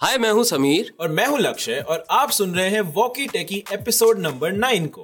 हाय मैं हूँ समीर। और मैं हूँ लक्ष्य और आप सुन रहे हैं walkie talkie episode number nine को।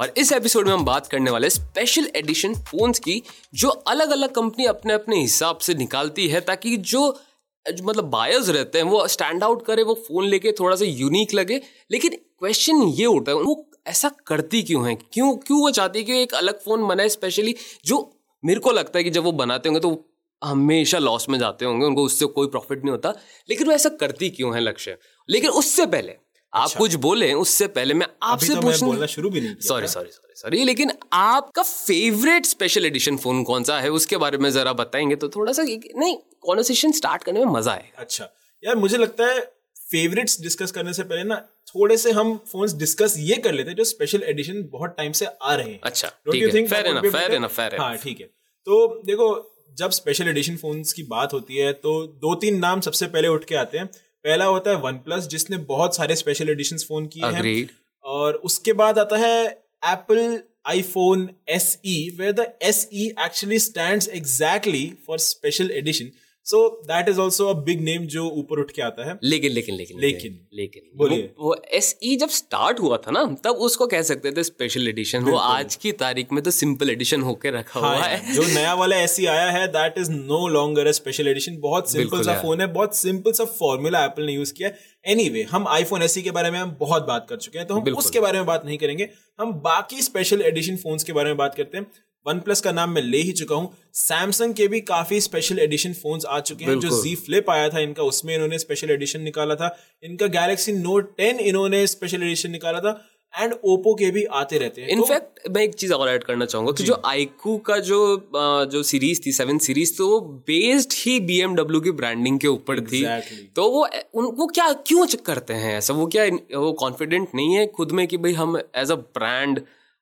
और इस एपिसोड में हम बात करने वाले स्पेशल एडिशन फोन्स की जो अलग अलग कंपनी अपने अपने हिसाब से निकालती है ताकि जो जो मतलब बायर्स रहते हैं वो स्टैंड आउट करे वो फ़ोन लेके थोड़ा सा यूनिक लगे। लेकिन क्वेश्चन ये उठता है वो ऐसा करती क्यों है? क्यों क्यों वो चाहती है कि एक अलग फ़ोन बनाए स्पेशली जो मेरे को लगता है कि जब वो बनाते होंगे तो हमेशा लॉस में जाते होंगे उनको उससे कोई प्रॉफिट नहीं होता। लेकिन वो ऐसा करती क्यों है लक्ष्य? लेकिन उससे पहले आप अच्छा। कुछ बोले उससे पहले मैं आपसे तो पूछना बोलना शुरू भी नहीं सॉरी सॉरी सॉरी सॉरी लेकिन आपका फेवरेट स्पेशल एडिशन फ़ोन कौन सा है? उसके बारे में जरा बताएँगे तो थोड़ा सा नहीं कॉन्वर्सेशन स्टार्ट करने में मज़ा आएगा। अच्छा। यार मुझे लगता है फेवरेट्स डिस्कस करने से पहले ना थोड़े से हम फोन्स डिस्कस ये कर लेते हैं जो स्पेशल एडिशन बहुत टाइम से आ रहे हैं। अच्छा ठीक है। Fair enough fair? Enough fair हाँ ठीक है। तो देखो जब स्पेशल एडिशन फोन्स की बात होती है तो दो तीन नाम सबसे पहले उठ के आते हैं। पहला होता है वन प्लस जिसने बहुत सारे स्पेशल एडिशन फ़ोन किए हैं। और उसके बाद आता है Apple iPhone S E the the S E actually stand exactly for special edition so that is also a big name जो ऊपर उठ के आता है। लेकिन लेकिन लेकिन लेकिन। लेकिन बोलिए। वो, एस जब स्टार्ट हुआ था ना तब उसको कह सकते थे स्पेशल एडिशन वो आज की तारीख में तो सिंपल एडिशन होके रखा हाँ हुआ है जो नया वाला एस आया है that is no longer special edition बहुत सिंपल सा फ़ोन है बहुत सिंपल सा फॉर्मूला एप्पल ने यूज़ किया एनीवे हम आईफोन एस के बारे में हम बहुत बात कर चुके हैं तो हम उसके बारे में बात नहीं करेंगे। हम बाकी स्पेशल एडिशन फोन्स के बारे में बात करते हैं। वन प्लस का नाम मैं ले ही चुका हूँ। सैमसंग के भी काफ़ी स्पेशल एडिशन फोन्स आ चुके हैं। जो। जी फ्लिप आया था इनका उसमें इन्होंने स्पेशल एडिशन निकाला था। इनका गैलेक्सी नोट टेन इन्होंने स्पेशल एडिशन निकाला था। एंड ओप्पो के भी आते रहते हैं। इनफैक्ट तो- मैं एक चीज़ और ऐड करना चाहूँगा कि जो। आईकू का जो जो सीरीज़ थी सेवन सीरीज़ तो वो बेस्ड ही बीएमडब्ल्यू की ब्रांडिंग के ऊपर exactly. थी तो वो उनको क्या क्यों करते हैं ऐसा? वो क्या वो कॉन्फिडेंट नहीं है खुद में कि भाई हम as a brand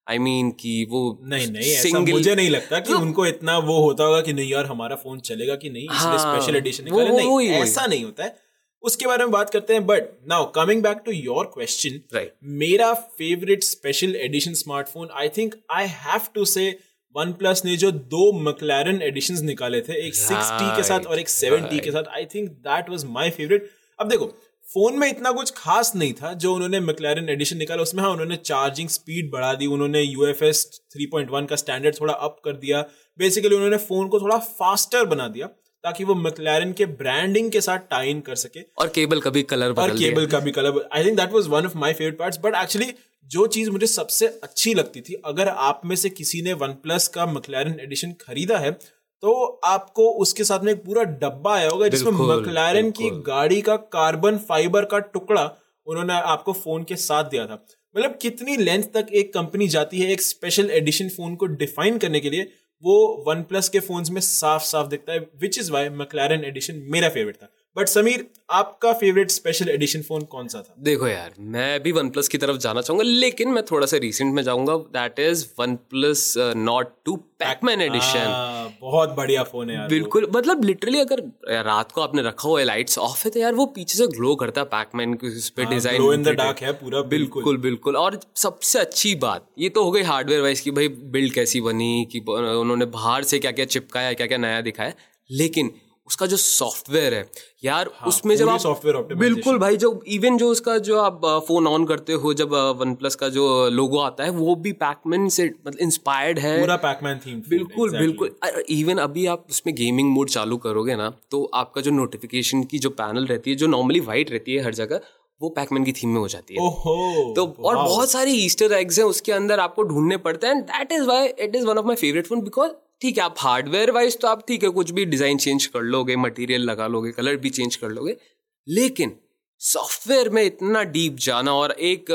I I mean mean, कि वो नहीं नहीं single... ऐसा मुझे नहीं लगता कि उनको इतना वो होता होगा कि नहीं यार हमारा फ़ोन चलेगा कि नहीं? इसलिए हाँ, स्पेशल एडिशन वो- निकाले। वो- नहीं वही- वही। ऐसा नहीं होता है। उसके बारे में बात करते हैं but now coming back to your question मेरा favourite special edition smartphone I think I have to say OnePlus ने जो दो मकलैरन एडिशंस निकाले थे एक सिक्स टी के साथ और एक सेवन टी के साथ I think that was my favourite अब देखो फ़ोन में इतना कुछ खास नहीं था जो उन्होंने मैक्लैरन एडिशन निकाला उसमें हाँ उन्होंने चार्जिंग स्पीड बढ़ा दी उन्होंने यूएफएस 3.1 का स्टैंडर्ड थोड़ा अप कर दिया। बेसिकली उन्होंने फ़ोन को थोड़ा फास्टर बना दिया ताकि वो मैक्लैरन के ब्रांडिंग के साथ टाइन कर सके। और केबल का भी कलर और केबल का भी colour I think that was one of my favourite parts but actually जो चीज़ मुझे सबसे अच्छी लगती थी अगर आप में से किसी ने वन प्लस का मकलैरन एडिशन खरीदा है तो आपको उसके साथ में एक पूरा डब्बा आया होगा जिसमें मकलारन की गाड़ी का कार्बन फाइबर का टुकड़ा उन्होंने आपको फ़ोन के साथ दिया था। मतलब कितनी लेंथ तक एक कंपनी जाती है एक स्पेशल एडिशन फ़ोन को डिफाइन करने के लिए वो वन प्लस के फोन्स में साफ़ साफ़ दिखता है which is why McLaren edition मेरा फेवरेट था। बट समीर आपका फेवरेट स्पेशल एडिशन फ़ोन कौन सा था? देखो यार मैं भी वन प्लस की तरफ़ जाना चाहूँगा लेकिन मैं थोड़ा सा रिसेंट में जाऊँगा that is OnePlus Nord two PacMan edition बहुत बढ़िया फ़ोन है यार बिल्कुल मतलब लिटरली अगर रात को आपने रखा हुआ है लाइट्स ऑफ़ है तो यार वो पीछे से ग्लो करता है पैकमैन उस design glow in the dark है पूरा बिल्कुल। बिल्कुल। बिल्कुल और सबसे अच्छी बात ये तो हो गई हार्डवेयर वाइज की भाई बिल्ड कैसी बनी कि उन्होंने बाहर से क्या क्या चिपकाया क्या क्या नया दिखाया लेकिन उसका जो सॉफ्टवेयर है यार हाँ, उसमें जब आप optimization। बिल्कुल भाई जो इवन जो उसका जो आप फ़ोन ऑन करते हो जब वन प्लस का जो लोगो आता है वो भी पैकमैन से मतलब इंस्पायर्ड है पूरा पैकमैन थीम बिल्कुल exactly. बिल्कुल इवन अभी आप उसमें गेमिंग मोड चालू करोगे ना तो आपका जो नोटिफिकेशन की जो पैनल रहती है जो नॉर्मली वाइट रहती है हर जगह वो पैकमैन की थीम में हो जाती है ओहो तो और बहुत सारे ईस्टर एग्स हैं उसके अंदर आपको ढूँढने पड़ते हैं and that is why it is one of my favourite phone because ठीक है, आप हार्डवेयर वाइज तो आप ठीक है, कुछ भी डिज़ाइन चेंज कर लोगे मटेरियल लगा लोगे कलर भी चेंज कर लोगे, लेकिन सॉफ्टवेयर में इतना डीप जाना और एक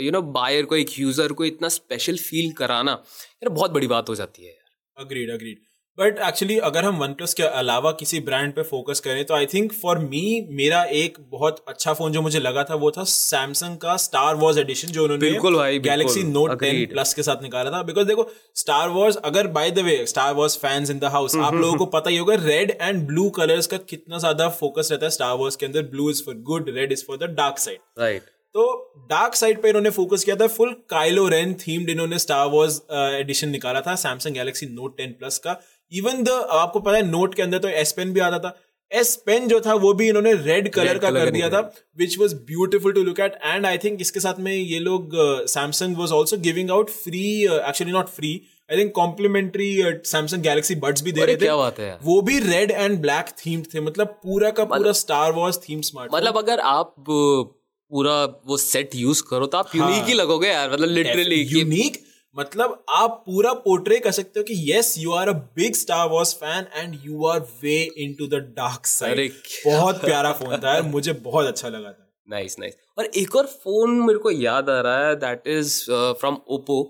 यू नो बायर को, एक यूज़र को इतना स्पेशल फील कराना, यार बहुत बड़ी बात हो जाती है यार। अग्रीड अग्रीड बट एक्चुअली अगर हम वन प्लस के अलावा किसी ब्रांड पे फोकस करें तो आई थिंक फॉर मी मेरा एक बहुत अच्छा फ़ोन जो मुझे लगा था वो था सैमसंग का स्टार वॉर्स एडिशन जो उन्होंने बिल्कुल भाई, गैलेक्सी नोट टेन प्लस के साथ निकाला था। बिकॉज़ देखो स्टार वॉर्स अगर by the way Star Wars fans in the house आप लोगों को पता ही होगा रेड एंड ब्लू कलर्स का कितना ज़्यादा फोकस रहता है स्टार वॉर्स के अंदर। Blue is for good red is for the dark side right तो डार्क साइड पे इन्होंने फोकस किया था। फुल काइलो रेन थीम्ड इन्होंने स्टार वॉर्स एडिशन निकाला था सैमसंग गैलेक्सी नोट 10 प्लस का। इवन द आपको पता है नोट के अंदर तो एस पेन भी आता था। एस पेन जो था वो भी इन्होंने रेड कलर का कर दिया था which was beautiful to look at and I think इसके साथ में ये लोग Samsung was also giving out free actually not free I think complimentary Samsung Galaxy Buds भी दे रहे थे। है वो भी रेड एंड ब्लैक थीम्ड थे मतलब पूरा का पूरा स्टार वॉर्स थीम स्मार्ट मतलब अगर आप पूरा वो सेट यूज़ करो तो आप यूनिक हाँ, ही लगोगे यार मतलब लिटरली यूनिक मतलब आप पूरा पोर्ट्रे कर सकते हो कि yes you are a big Star Wars fan and you are way into the dark side बहुत प्यारा फ़ोन था यार मुझे बहुत अच्छा लगा था। नाइस नाइस और एक और फ़ोन मेरे को याद आ रहा है दैट इज़ फ्रॉम ओप्पो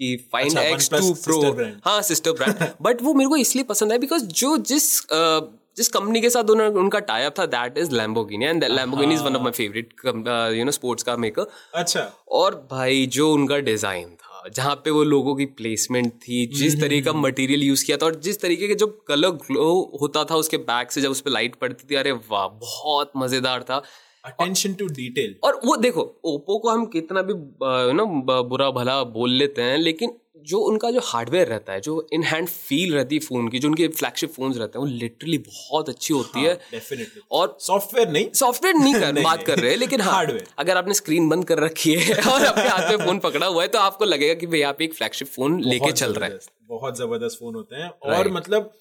कि फाइंड एक्स टू प्रो हाँ सिस्टर ब्रांड बट वो मेरे को इसलिए पसंद है बिकॉज़ जो जिस uh, जिस कंपनी के साथ उन्होंने उनका टाइप था that is Lamborghini and Lamborghini is one of my favourite you know sports car maker अच्छा। और भाई जो उनका डिज़ाइन था जहाँ पे वो लोगों की प्लेसमेंट थी जिस तरीके का मटेरियल यूज़ किया था और जिस तरीके के जो कलर ग्लो होता था उसके बैक से जब उस पर लाइट पड़ती थी अरे वाह बहुत मज़ेदार था। अटेंशन टू डिटेल और वो देखो ओप्पो को हम कितना भी ना बुरा भला बोल लेते हैं लेकिन जो उनका जो हार्डवेयर रहता है जो इन हैंड फील रहती है फ़ोन की जो उनके फ्लैगशिप फ़ोन रहते हैं वो लिटरली बहुत अच्छी होती हाँ, है। और सॉफ्टवेयर नहीं। सॉफ्टवेयर नहीं कर नहीं, बात कर रहे हैं लेकिन हार्डवेयर अगर आपने स्क्रीन बंद कर रखी है और अपने हाथ में फ़ोन पकड़ा हुआ है तो आपको लगेगा कि भाई आप एक फ्लैगशिप फ़ोन लेके चल रहे हैं। बहुत ज़बरदस्त फ़ोन होते हैं। और मतलब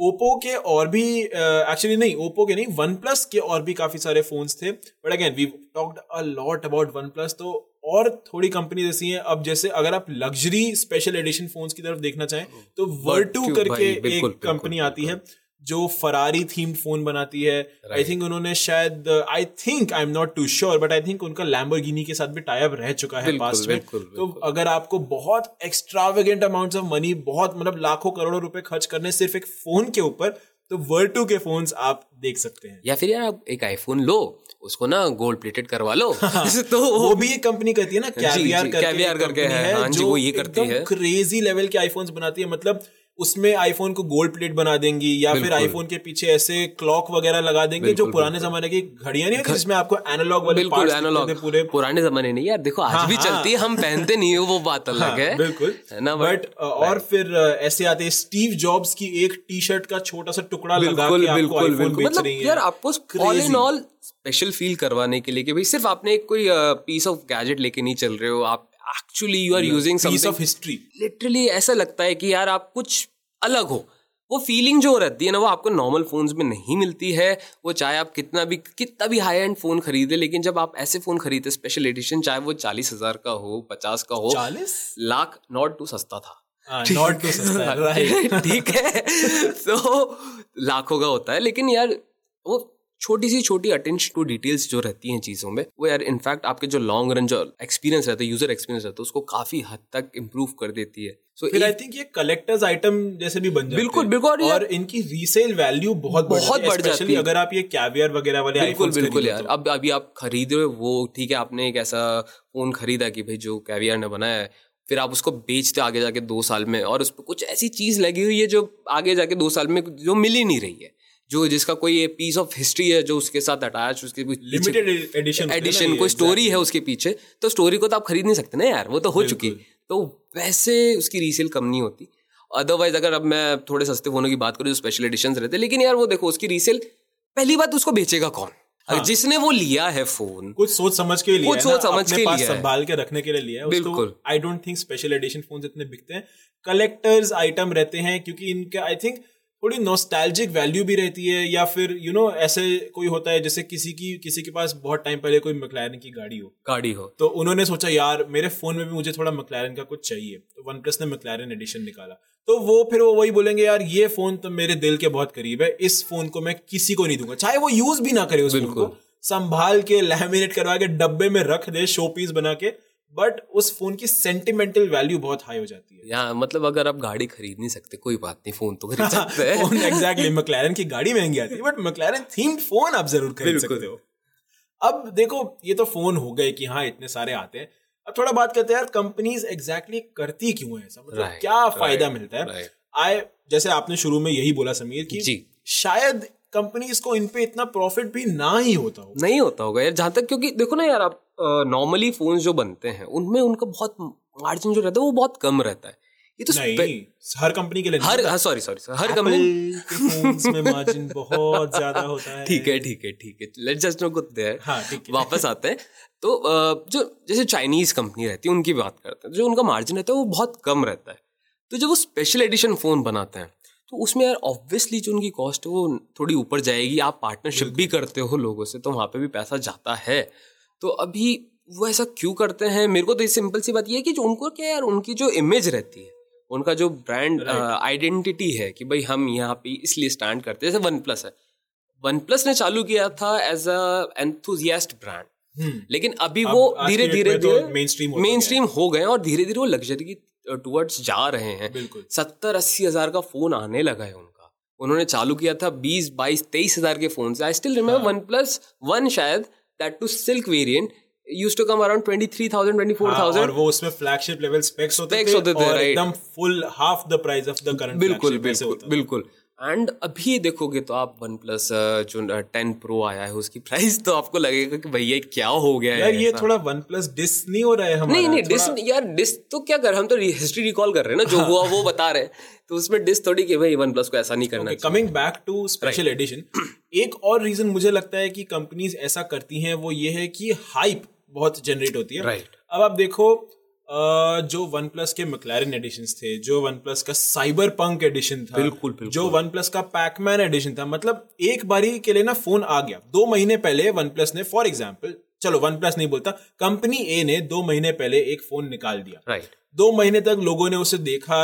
ओप्पो के और भी एक्चुअली uh, नहीं ओप्पो के नहीं वन प्लस के और भी काफ़ी सारे फोन्स थे। But again we talked a lot about OnePlus तो और थोड़ी कंपनी ऐसी हैं। अब जैसे अगर आप लग्जरी स्पेशल एडिशन फोन्स की तरफ़ देखना चाहें तो वर्टू करके एक कंपनी आती है जो फरारी थीम्ड फ़ोन बनाती है। आई थिंक उन्होंने शायद I think I am not too sure but I think उनका लैम्बोर्गिनी के साथ भी टाइप रह चुका है पास में। तो अगर आपको बहुत एक्स्ट्रावेगेंट अमाउंट ऑफ़ मनी बहुत मतलब लाखों करोड़ों रुपए खर्च करने सिर्फ़ एक फ़ोन के ऊपर तो वर्टू के फोन्स आप देख सकते हैं। या फिर यार आप एक आईफोन लो उसको ना गोल्ड प्लेटेड करवा लो। तो वो भी एक कंपनी करती है ना कैवियर करके, कैवियर करके है, हाँ जी वो ये करती है। क्रेजी लेवल के आईफोन्स बनाती है। मतलब उसमें आईफोन को गोल्ड प्लेट बना देंगी या फिर आईफोन के पीछे ऐसे क्लॉक वगैरह लगा देंगे जो पुराने जमाने की घड़ियाँ नहीं जिसमें आपको एनालॉग वाले बिल्कुल एनालॉग पूरे। पुराने जमाने नहीं यार देखो आज हाँ, भी हाँ, चलती है हम पहनते नहीं हो वो बात अलग हाँ, है बिल्कुल ना बट और फिर ऐसे आते हैं स्टीव जॉब्स की एक टी शर्ट का छोटा सा टुकड़ा लगा के आपको आईफोन बेच रही है। यार आपको all in all special feel करवाने के लिए कि भाई सिर्फ़ आपने एक कोई पीस ऑफ़ गैजेट लेके नहीं चल रहे हो आप actually you are using piece of history literally ऐसा लगता है कि यार आप कुछ अलग हो। वो फीलिंग जो रहती है ना वो आपको नॉर्मल फोन्स में नहीं मिलती है। वो चाहे आप कितना भी कितना भी हाई एंड फ़ोन खरीदे लेकिन जब आप ऐसे फ़ोन खरीदे स्पेशल एडिशन चाहे वो चालीस हज़ार का हो पचास का हो चालीस? लाख नॉट टू सस्ता था। नॉट टू सस्ता ठीक है? तो लाखों का होता है लेकिन यार वो छोटी सी छोटी अटेंशन टू डिटेल्स जो रहती हैं चीज़ों में वो यार इनफैक्ट आपके जो लॉन्ग रन जो एक्सपीरियंस रहता है यूज़र एक्सपीरियंस रहता है उसको काफ़ी हद तक इम्प्रूव कर देती है। सो फिर आई थिंक ये कलेक्टर्स आइटम जैसे भी बन जाते बिल्कुल बिल्कुल और इनकी रीसेल वैल्यू बहुत बहुत बढ़ जाती है। अगर आप ये कैवियर वगैरह वाले बिल्कुल बिल्कुल यार। तो। अब अभी आप खरीद रहे हो वो ठीक है आपने एक ऐसा फ़ोन खरीदा कि भाई जो कैवियर ने बनाया है फिर आप उसको बेचते आगे जाके दो साल में और उस पर कुछ ऐसी चीज़ लगी हुई है जो आगे जाके दो साल में जो मिल ही नहीं रही है। जो जिसका कोई पीस ऑफ़ हिस्ट्री है जो उसके साथ अटैच उसके लिमिटेड एडिशन एडिशन कोई स्टोरी है उसके पीछे तो स्टोरी को तो आप खरीद नहीं सकते ना यार वो तो हो चुकी। तो वैसे उसकी रीसेल कम नहीं होती। अदरवाइज़ अगर अब मैं थोड़े सस्ते फोनों की बात करूँ जो स्पेशल एडिशन रहते लेकिन यार वो देखो उसकी रीसेल पहली बात उसको बेचेगा कौन? हाँ. जिसने वो लिया है फ़ोन कुछ सोच समझ के लिए कुछ सोच समझ के लिए संभाल के रखने के लिए लिया है। बिल्कुल। I don't think special edition phone इतने बिकते हैं। कलेक्टर्स आइटम रहते हैं क्योंकि इनके आई थिंक थोड़ी नॉस्टैल्जिक वैल्यू भी रहती है या फिर यू you नो know, ऐसे कोई होता है जैसे किसी की किसी के पास बहुत टाइम पहले कोई मकलैरन की गाड़ी हो। गाड़ी हो। तो उन्होंने सोचा यार मेरे फ़ोन में भी मुझे थोड़ा मकलैरन का कुछ चाहिए। तो वन प्लस ने मकलैरन एडिशन निकाला। तो वो फिर वो वही बोलेंगे यार ये फ़ोन तो मेरे दिल के बहुत करीब है इस फ़ोन को मैं किसी को नहीं दूँगा। चाहे वो यूज़ भी ना करे उस फ़ोन को संभाल के लैमिनेट करवा के डब्बे में रख दे शो पीस बना के बट उस फ़ोन की सेंटिमेंटल वैल्यू बहुत हाई हो जाती है। यहाँ मतलब अगर आप गाड़ी खरीद नहीं सकते कोई बात नहीं फ़ोन तो खरीद सकते हैं। फ़ोन एग्जैक्टली मैक्लैरन की गाड़ी महँगी आती है बट मैक्लैरन थीम्ड फ़ोन आप ज़रूर खरीद सकते हो। अब देखो ये तो फ़ोन हो गए कि हाँ इतने सारे आते हैं। अब थोड़ा बात करते हैं यार कंपनीज़ एग्जैक्टली करती क्यों है ऐसा? मतलब right, क्या फ़ायदा right, मिलता है? आए जैसे आपने शुरू में यही बोला समीर कि शायद कंपनीज़ को इन पे इतना प्रॉफिट भी ना ही होता हो। नहीं होता होगा यार जहाँ तक क्योंकि देखो ना यार आप नॉर्मली फ़ोन जो बनते हैं उनमें उनका बहुत मार्जिन जो रहता है वो बहुत कम रहता है। ये तो नहीं हर कंपनी के लिए हर हाँ सॉरी सॉरी हर कंपनी में मार्जिन बहुत ज़्यादा होता है। ठीक है ठीक है ठीक है। Let's just not go there हाँ, है। वापस आते हैं। तो जो जैसे चाइनीज़ कंपनी रहती है उनकी बात करते हैं जो उनका मार्जिन रहता है वो बहुत कम रहता है। तो जब वो स्पेशल एडिशन फ़ोन बनाते हैं तो उसमें यार ऑब्वियसली जो उनकी कॉस्ट है वो थोड़ी ऊपर जाएगी। आप पार्टनरशिप भी करते हो लोगों से तो वहाँ पे भी पैसा जाता है। तो अभी वो ऐसा क्यों करते हैं? मेरे को तो सिंपल सी बात ये है कि जो उनको क्या यार उनकी जो इमेज रहती है उनका जो ब्रांड आइडेंटिटी है कि भाई हम यहाँ पे इसलिए स्टैंड करते हैं। जैसे वन प्लस है। वन प्लस ने चालू किया था एज अ एंथुजियास्ट ब्रांड लेकिन अभी वो धीरे धीरे तो धीरे mainstream होता मेन स्ट्रीम हो गए और धीरे धीरे वो लग्जरी की टुवर्ड्स जा रहे हैं। सत्तर अस्सी हज़ार का फ़ोन आने लगा है उनका। उन्होंने चालू किया था बीस बाईस तेईस हज़ार के फ़ोन से I still remember OnePlus one शायद that too silk variant used to come around twenty three thousand twenty four हाँ, और थाउज़ेंड वो उसमें फ्लैगशिप लेवल स्पेक्स होते थे होते थे, और right. एकदम full half the price of the current बिल्कुल बिल्कुल बिल्कुल। एंड अभी देखोगे तो आप वन प्लस जो टेन प्रो आया है उसकी प्राइस तो आपको लगेगा कि भैया क्या हो गया यार है ये थोड़ा वन प्लस डिस नहीं हो रहा है हमारा नहीं नहीं डिस यार डिस तो क्या कर हम तो हिस्ट्री रिकॉल कर रहे हैं ना जो हुआ वो बता रहे हैं। तो उसमें डिस थोड़ी कि भाई वन प्लस को ऐसा नहीं करना coming back to special edition एक और रीजन मुझे लगता है कि कंपनीज़ ऐसा करती हैं वो ये है कि हाइप बहुत जनरेट होती है। Right Right. अब आप देखो जो वन प्लस के मक्लैरन एडिशन थे जो वन प्लस का साइबर पंक एडिशन था बिल्कुल, बिल्कुल। जो वन प्लस का पैकमैन एडिशन था मतलब एक बारी के लिए ना फ़ोन आ गया दो महीने पहले वन प्लस ने फॉर एग्ज़ाम्पल चलो वन प्लस नहीं बोलता कंपनी ए ने दो महीने पहले एक फ़ोन निकाल दिया राइट right. दो महीने तक लोगों ने उसे देखा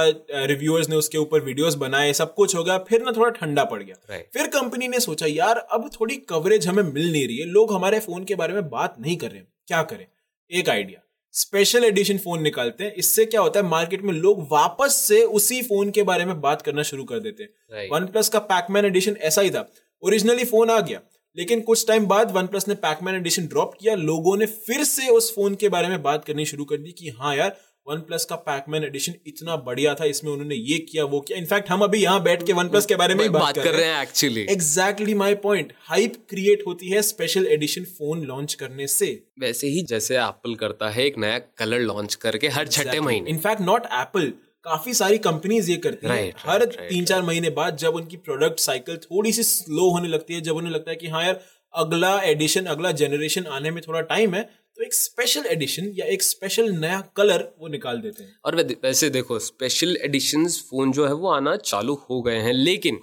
रिव्यूअर्स ने उसके ऊपर वीडियोस बनाए सब कुछ हो गया फिर ना थोड़ा ठंडा पड़ गया Right. फिर कंपनी ने सोचा यार अब थोड़ी कवरेज हमें मिल नहीं रही है लोग हमारे फ़ोन के बारे में बात नहीं कर रहे क्या करें एक आइडिया स्पेशल एडिशन फ़ोन निकालते हैं। इससे क्या होता है मार्केट में लोग वापस से उसी फ़ोन के बारे में बात करना शुरू कर देते हैं। वन प्लस का पैकमैन एडिशन ऐसा ही था। ओरिजिनली फ़ोन आ गया लेकिन कुछ टाइम बाद वन प्लस ने पैकमैन एडिशन ड्रॉप किया। लोगों ने फिर से उस फ़ोन के बारे में बात करनी शुरू कर दी कि हाँ यार वन प्लस का पैकमैन एडिशन इतना बढ़िया था इसमें उन्होंने ये किया वो किया। इनफैक्ट हम अभी यहाँ बैठ के वन प्लस के बारे में ही बात कर रहे हैं actually exactly my point hype create होती है स्पेशल एडिशन फ़ोन लॉन्च करने से। वैसे ही जैसे एप्पल करता है एक नया कलर लॉन्च करके हर छठे महीने। इनफैक्ट नॉट एप्पल काफ़ी सारी कंपनीज़ ये करती right, हैं। Right, हर right, तीन चार महीने बाद जब उनकी प्रोडक्ट साइकिल थोड़ी सी स्लो होने लगती है जब उन्हें लगता है कि हाँ यार अगला एडिशन अगला जनरेशन आने में थोड़ा टाइम है तो एक स्पेशल एडिशन या एक स्पेशल नया कलर वो निकाल देते हैं। और वैसे देखो स्पेशल एडिशंस फ़ोन जो है वो आना चालू हो गए हैं लेकिन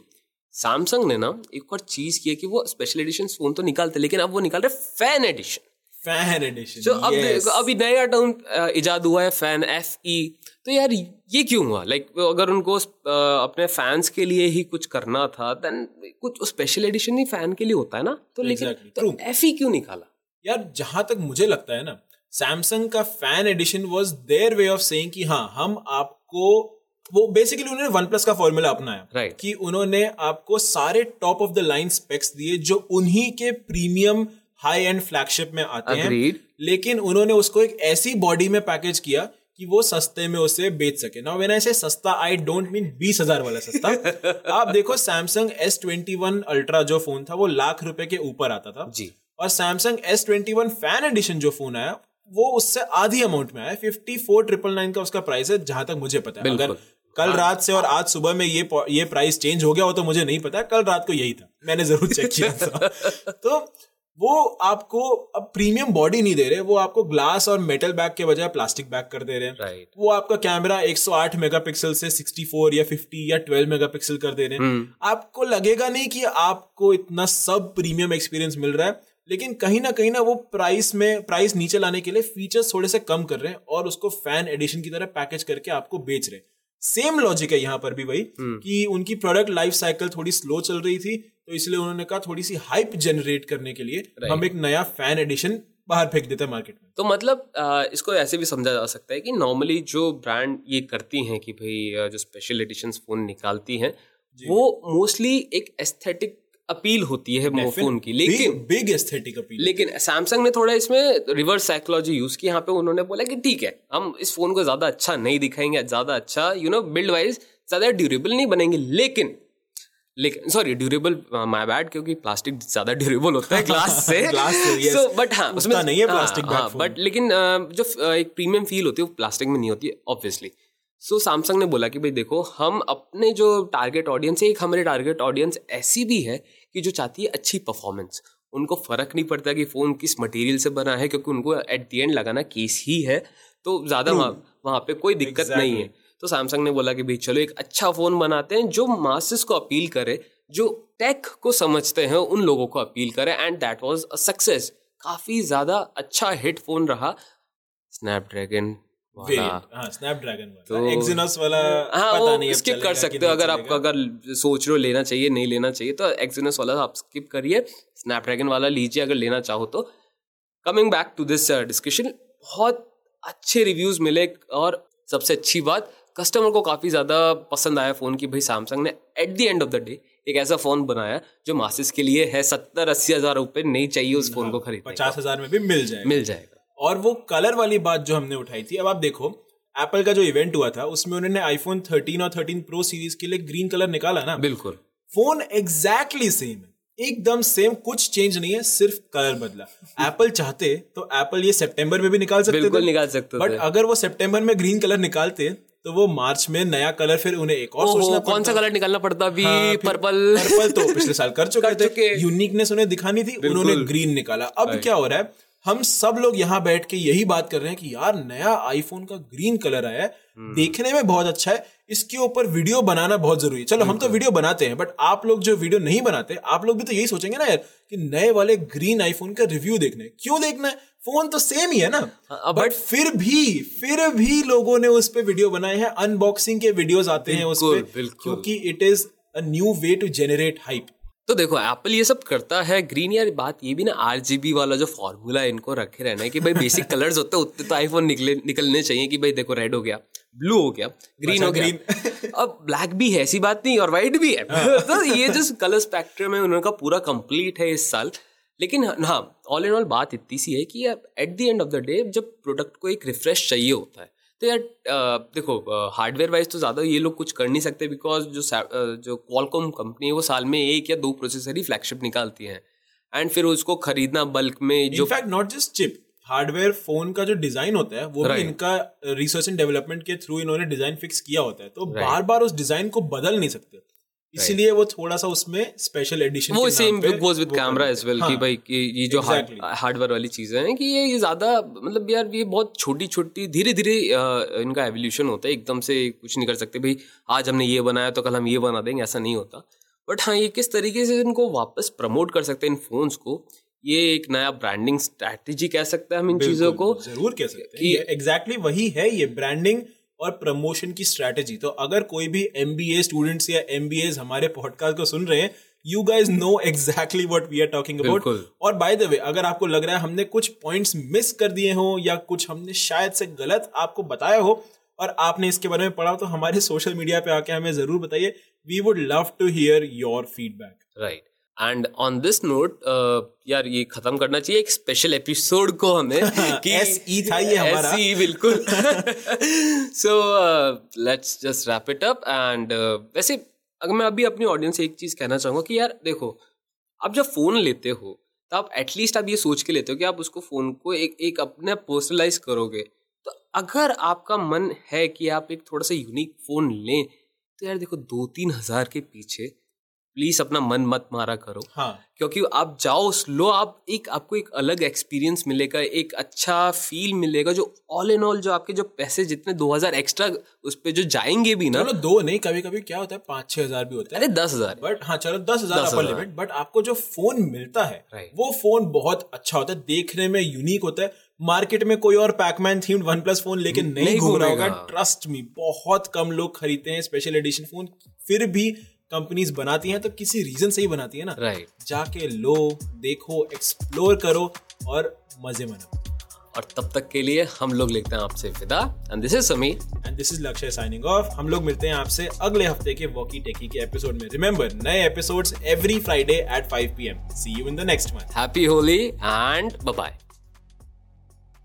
सैमसंग ने ना एक और चीज़ की है कि वो स्पेशल एडिशन फ़ोन तो निकालते लेकिन अब वो निकाल रहे फ़ैन एडिशन फ़ैन एडिशन जो अब देखो, अभी नया टर्म इजाद हुआ है फ़ैन एफ़ ई तो यार ये क्यों हुआ? लाइक like, अगर उनको अपने फैंस के लिए ही कुछ करना था देन कुछ स्पेशल एडिशन ही फ़ैन के लिए होता है ना? तो लेकिन तो एफ़ ई क्यों निकाला? यार जहाँ तक मुझे लगता है ना सैमसंग का fan edition was their way of saying कि हाँ हम आपको वो बेसिकली उन्होंने वन प्लस का फॉर्मूला अपनाया Right. कि उन्होंने आपको सारे top of the line specs दिए जो उन्हीं के प्रीमियम हाई एंड फ्लैगशिप में आते Agreed. हैं लेकिन उन्होंने उसको एक ऐसी बॉडी में पैकेज किया कि वो सस्ते में उसे बेच सके। नाउ व्हेन आई से सस्ता आई डोंट मीन बीस हज़ार वाला सस्ता। आप देखो Samsung S twenty one Ultra जो फ़ोन था वो लाख रुपए के ऊपर आता था। जी। और Samsung S twenty one fan edition जो फ़ोन आया वो उससे आधी अमाउंट में आया। फिफ्टी फोर ट्रिपल नाइन का उसका प्राइस है जहाँ तक मुझे पता है। अगर कल रात से और आज सुबह में ये ये प्राइस चेंज हो गया हो तो मुझे नहीं पता। कल रात को यही था। मैंने ज़रूर चेक किया था। तो वो आपको अब प्रीमियम बॉडी नहीं दे रहे वो आपको ग्लास और मेटल बैग के बजाय प्लास्टिक बैग कर दे रहे हैं। राइट वो आपका कैमरा 108 मेगापिक्सल से 64 या 50 या 12 मेगापिक्सल कर दे रहे हैं। hmm. आपको लगेगा नहीं कि आपको इतना सब प्रीमियम एक्सपीरियंस मिल रहा है। लेकिन कहीं ना कहीं ना वो प्राइस में प्राइस नीचे लाने के लिए फीचर्स थोड़े से कम कर रहे हैं और उसको फ़ैन एडिशन की तरह पैकेज करके आपको बेच रहे हैं। सेम लॉजिक है यहाँ पर भी वही कि उनकी प्रोडक्ट लाइफ साइकिल थोड़ी स्लो चल रही थी तो इसलिए उन्होंने कहा थोड़ी सी हाइप जनरेट करने के लिए हम एक नया फ़ैन एडिशन बाहर फेंक देते हैं मार्केट में। तो मतलब इसको ऐसे भी समझा जा सकता है कि नॉर्मली जो ब्रांड ये करती हैं कि भाई जो स्पेशल एडिशन फ़ोन निकालती हैं वो मोस्टली एक एस्थेटिक अपील होती है वो फ़ोन की लेकिन बिग एस्थेटिक अपील लेकिन सैमसंग ने थोड़ा इसमें रिवर्स साइकोलॉजी यूज़ की यहाँ पे उन्होंने बोला कि ठीक है हम इस फ़ोन को ज़्यादा अच्छा नहीं दिखाएँगे ज़्यादा अच्छा यू नो बिल्ड वाइज ज़्यादा ड्यूरेबल नहीं बनेंगे लेकिन लेकिन सॉरी ड्यूरेबल माय बैड क्योंकि प्लास्टिक ज़्यादा ड्यूरेबल होता है ग्लास से से, yes. हाँ उतना नहीं है bag phone. बट लेकिन जो एक प्रीमियम फील होती है वो प्लास्टिक में नहीं होती है ऑब्वियसली सो so, सैमसंग ने बोला कि भाई देखो हम अपने जो टारगेट ऑडियंस है एक हमारे टारगेट ऑडियंस ऐसी भी है कि जो चाहती है अच्छी परफॉर्मेंस उनको फ़र्क नहीं पड़ता कि फ़ोन किस मटेरियल से बना है क्योंकि उनको एट दी एंड लगाना केस ही है। तो ज़्यादा वहाँ वहाँ पे कोई दिक्कत exactly. नहीं है। तो सैमसंग ने बोला कि भाई चलो एक अच्छा फ़ोन बनाते हैं जो मासिस को अपील करे जो टेक को समझते हैं उन लोगों को अपील करे and that was a success काफ़ी ज़्यादा अच्छा हिट फ़ोन रहा। स्नैपड्रैगन स्नैपड्रैगन तो वाला हाँ पता वो नहीं स्किप कर सकते हो अगर आप अगर सोच रहे हो लेना चाहिए नहीं लेना चाहिए तो एक्सिनस वाला आप स्किप करिए। स्नैपड्रैगन वाला लीजिए अगर लेना चाहो तो। Coming back to this discussion बहुत अच्छे रिव्यूज़ मिले और सबसे अच्छी बात कस्टमर को काफ़ी ज़्यादा पसंद आया फ़ोन की। भाई सैमसंग ने at the end of the day एक ऐसा फ़ोन बनाया जो मासिस के लिए है सत्तर अस्सी हज़ार रुपए नहीं चाहिए उस फ़ोन को खरीद पचास हज़ार में भी मिल जाएगा। मिल जाएगा। और वो कलर वाली बात जो हमने उठाई थी अब आप देखो एप्पल का जो इवेंट हुआ था उसमें उन्होंने आईफोन 13 और 13 प्रो सीरीज़ के लिए ग्रीन कलर निकाला ना। बिल्कुल। फ़ोन एग्जैक्टली सेम है। एकदम सेम कुछ चेंज नहीं है सिर्फ़ कलर बदला। एप्पल चाहते तो एप्पल ये सितंबर में भी निकाल सकते बिल्कुल निकाल सकते बट अगर वो सितंबर में ग्रीन कलर निकालते तो वो मार्च में नया कलर फिर उन्हें एक और सोचना कौन सा कलर निकालना पड़ता? अभी हाँ, पर्पल पर्पल तो पिछले साल कर चुके थे। यूनिकनेस उन्हें दिखानी थी उन्होंने ग्रीन निकाला। अब क्या हो रहा है? हम सब लोग यहाँ बैठ के यही बात कर रहे हैं कि यार नया आईफोन का ग्रीन कलर आया है। हम्म। देखने में बहुत अच्छा है। इसके ऊपर वीडियो बनाना बहुत ज़रूरी है। चलो हम तो वीडियो बनाते हैं बट आप लोग जो वीडियो नहीं बनाते आप लोग भी तो यही सोचेंगे ना यार कि नए वाले ग्रीन आईफोन का रिव्यू देखने क्यों देखना है? फ़ोन तो सेम ही है ना। हाँ, बट फिर भी फिर भी लोगों ने उस पर वीडियो बनाए हैं। अनबॉक्सिंग के वीडियोज़ आते हैं उस पर क्योंकि it is a new way to generate hype तो देखो एप्पल ये सब करता है ग्रीन यार बात ये भी ना आरजीबी वाला जो फॉर्मूला है इनको रखे रहना है कि भाई बेसिक कलर्स होते हैं उतने तो आईफोन निकले निकलने चाहिए कि भाई देखो रेड हो गया ब्लू हो गया ग्रीन हो गया। अब ब्लैक भी है ऐसी बात नहीं और व्हाइट भी है। हाँ। तो ये जो कलर स्पेक्ट्रम है उनका पूरा कंप्लीट है इस साल। लेकिन हाँ ऑल इन ऑल बात इतनी सी है कि at the end of the day जब प्रोडक्ट को एक रिफ्रेश चाहिए होता है तो यार देखो हार्डवेयर वाइज तो ज़्यादा ये लोग कुछ कर नहीं सकते बिकॉज़ जो जो क्वालकॉम कंपनी है वो साल में एक या दो प्रोसेसर ही फ्लैगशिप निकालती है। एंड फिर उसको खरीदना बल्क में जो fact not just chip hardware phone का जो डिज़ाइन होता है वो भी इनका रिसर्च एंड डेवलपमेंट के थ्रू इन्होंने डिज़ाइन फिक्स किया होता है। तो बार बार उस डिज़ाइन को बदल नहीं सकते। इसलिए वो थोड़ा सा उसमें स्पेशल एडिशन वो same goes with camera as well कि भाई कि ये जो exactly. हार्डवेयर वाली चीज़ें हैं कि ये ज़्यादा मतलब यार ये बहुत छोटी छोटी धीरे धीरे इनका एवोल्यूशन होता है एकदम से कुछ नहीं कर सकते। भाई आज हमने ये बनाया तो कल हम ये बना देंगे ऐसा नहीं होता। बट हाँ ये किस तरीके से इनको वापस प्रमोट कर सकते हैं इन फोन्स को ये एक नया ब्रांडिंग स्ट्रैटेजी कह सकते हैं हम इन चीज़ों को ज़रूर कह सकते हैं। एग्जैक्टली वही है ये ब्रांडिंग और प्रमोशन की स्ट्रैटेजी तो अगर कोई भी एम बी ए स्टूडेंट्स या एमबीएस हमारे पॉडकास्ट को सुन रहे हैं you guys know exactly what we are talking about और बाय द वे अगर आपको लग रहा है हमने कुछ पॉइंट्स मिस कर दिए हो या कुछ हमने शायद से गलत आपको बताया हो और आपने इसके बारे में पढ़ा तो हमारे सोशल मीडिया पे आके हमें ज़रूर बताइए। We would love to hear your feedback right and on this note यार ये खत्म करना चाहिए एक स्पेशल एपिसोड को हमें कि एस ई था ये हमारा। एस ई बिल्कुल so let's just wrap it up and वैसे अगर मैं अभी अपनी ऑडियंस से एक चीज़ कहना चाहूँगा कि यार देखो आप जब फ़ोन लेते हो तो आप एटलीस्ट आप ये सोच के लेते हो कि आप उसको फ़ोन को एक एक अपने पर्सनलाइज करोगे। तो अगर आपका मन है कि आप एक थोड़ा सा यूनिक फ़ोन लें तो यार देखो दो तीन हज़ार के पीछे प्लीज़ अपना मन मत मारा करो। हाँ। क्योंकि आप जाओ लो आप एक आपको एक अलग एक्सपीरियंस मिलेगा एक अच्छा फील मिलेगा जो ऑल इन ऑल जो आपके जो पैसे जितने दो हज़ार एक्स्ट्रा उस पर जो जाएँगे भी ना। चलो दो नहीं कभी कभी क्या होता है पाँच छह हज़ार भी होता है। अरे दस हज़ार बट हाँ चलो दस हज़ार अपर लिमिट बट आपको जो फ़ोन मिलता है वो फ़ोन बहुत अच्छा होता है देखने में यूनिक होता है। मार्केट में कोई और Pac-Man themed OnePlus phone लेके नहीं घूम रहा होगा। ट्रस्ट मी बहुत कम लोग खरीदते हैं स्पेशल एडिशन फ़ोन फिर भी कंपनीज़ बनाती हैं तो किसी रीजन से ही बनाती है ना। Right right. जाके लो देखो एक्सप्लोर करो और मज़े मनाओ। और तब तक के लिए हम लोग लिखते हैं आपसे विदा and this is Sameer and this is Lakshya signing off हम लोग मिलते हैं आपसे अगले हफ़्ते के वॉकी टेकी के एपिसोड में। रिमेंबर नए episodes every Friday at 5 PM see you in the next one happy Holi and bye bye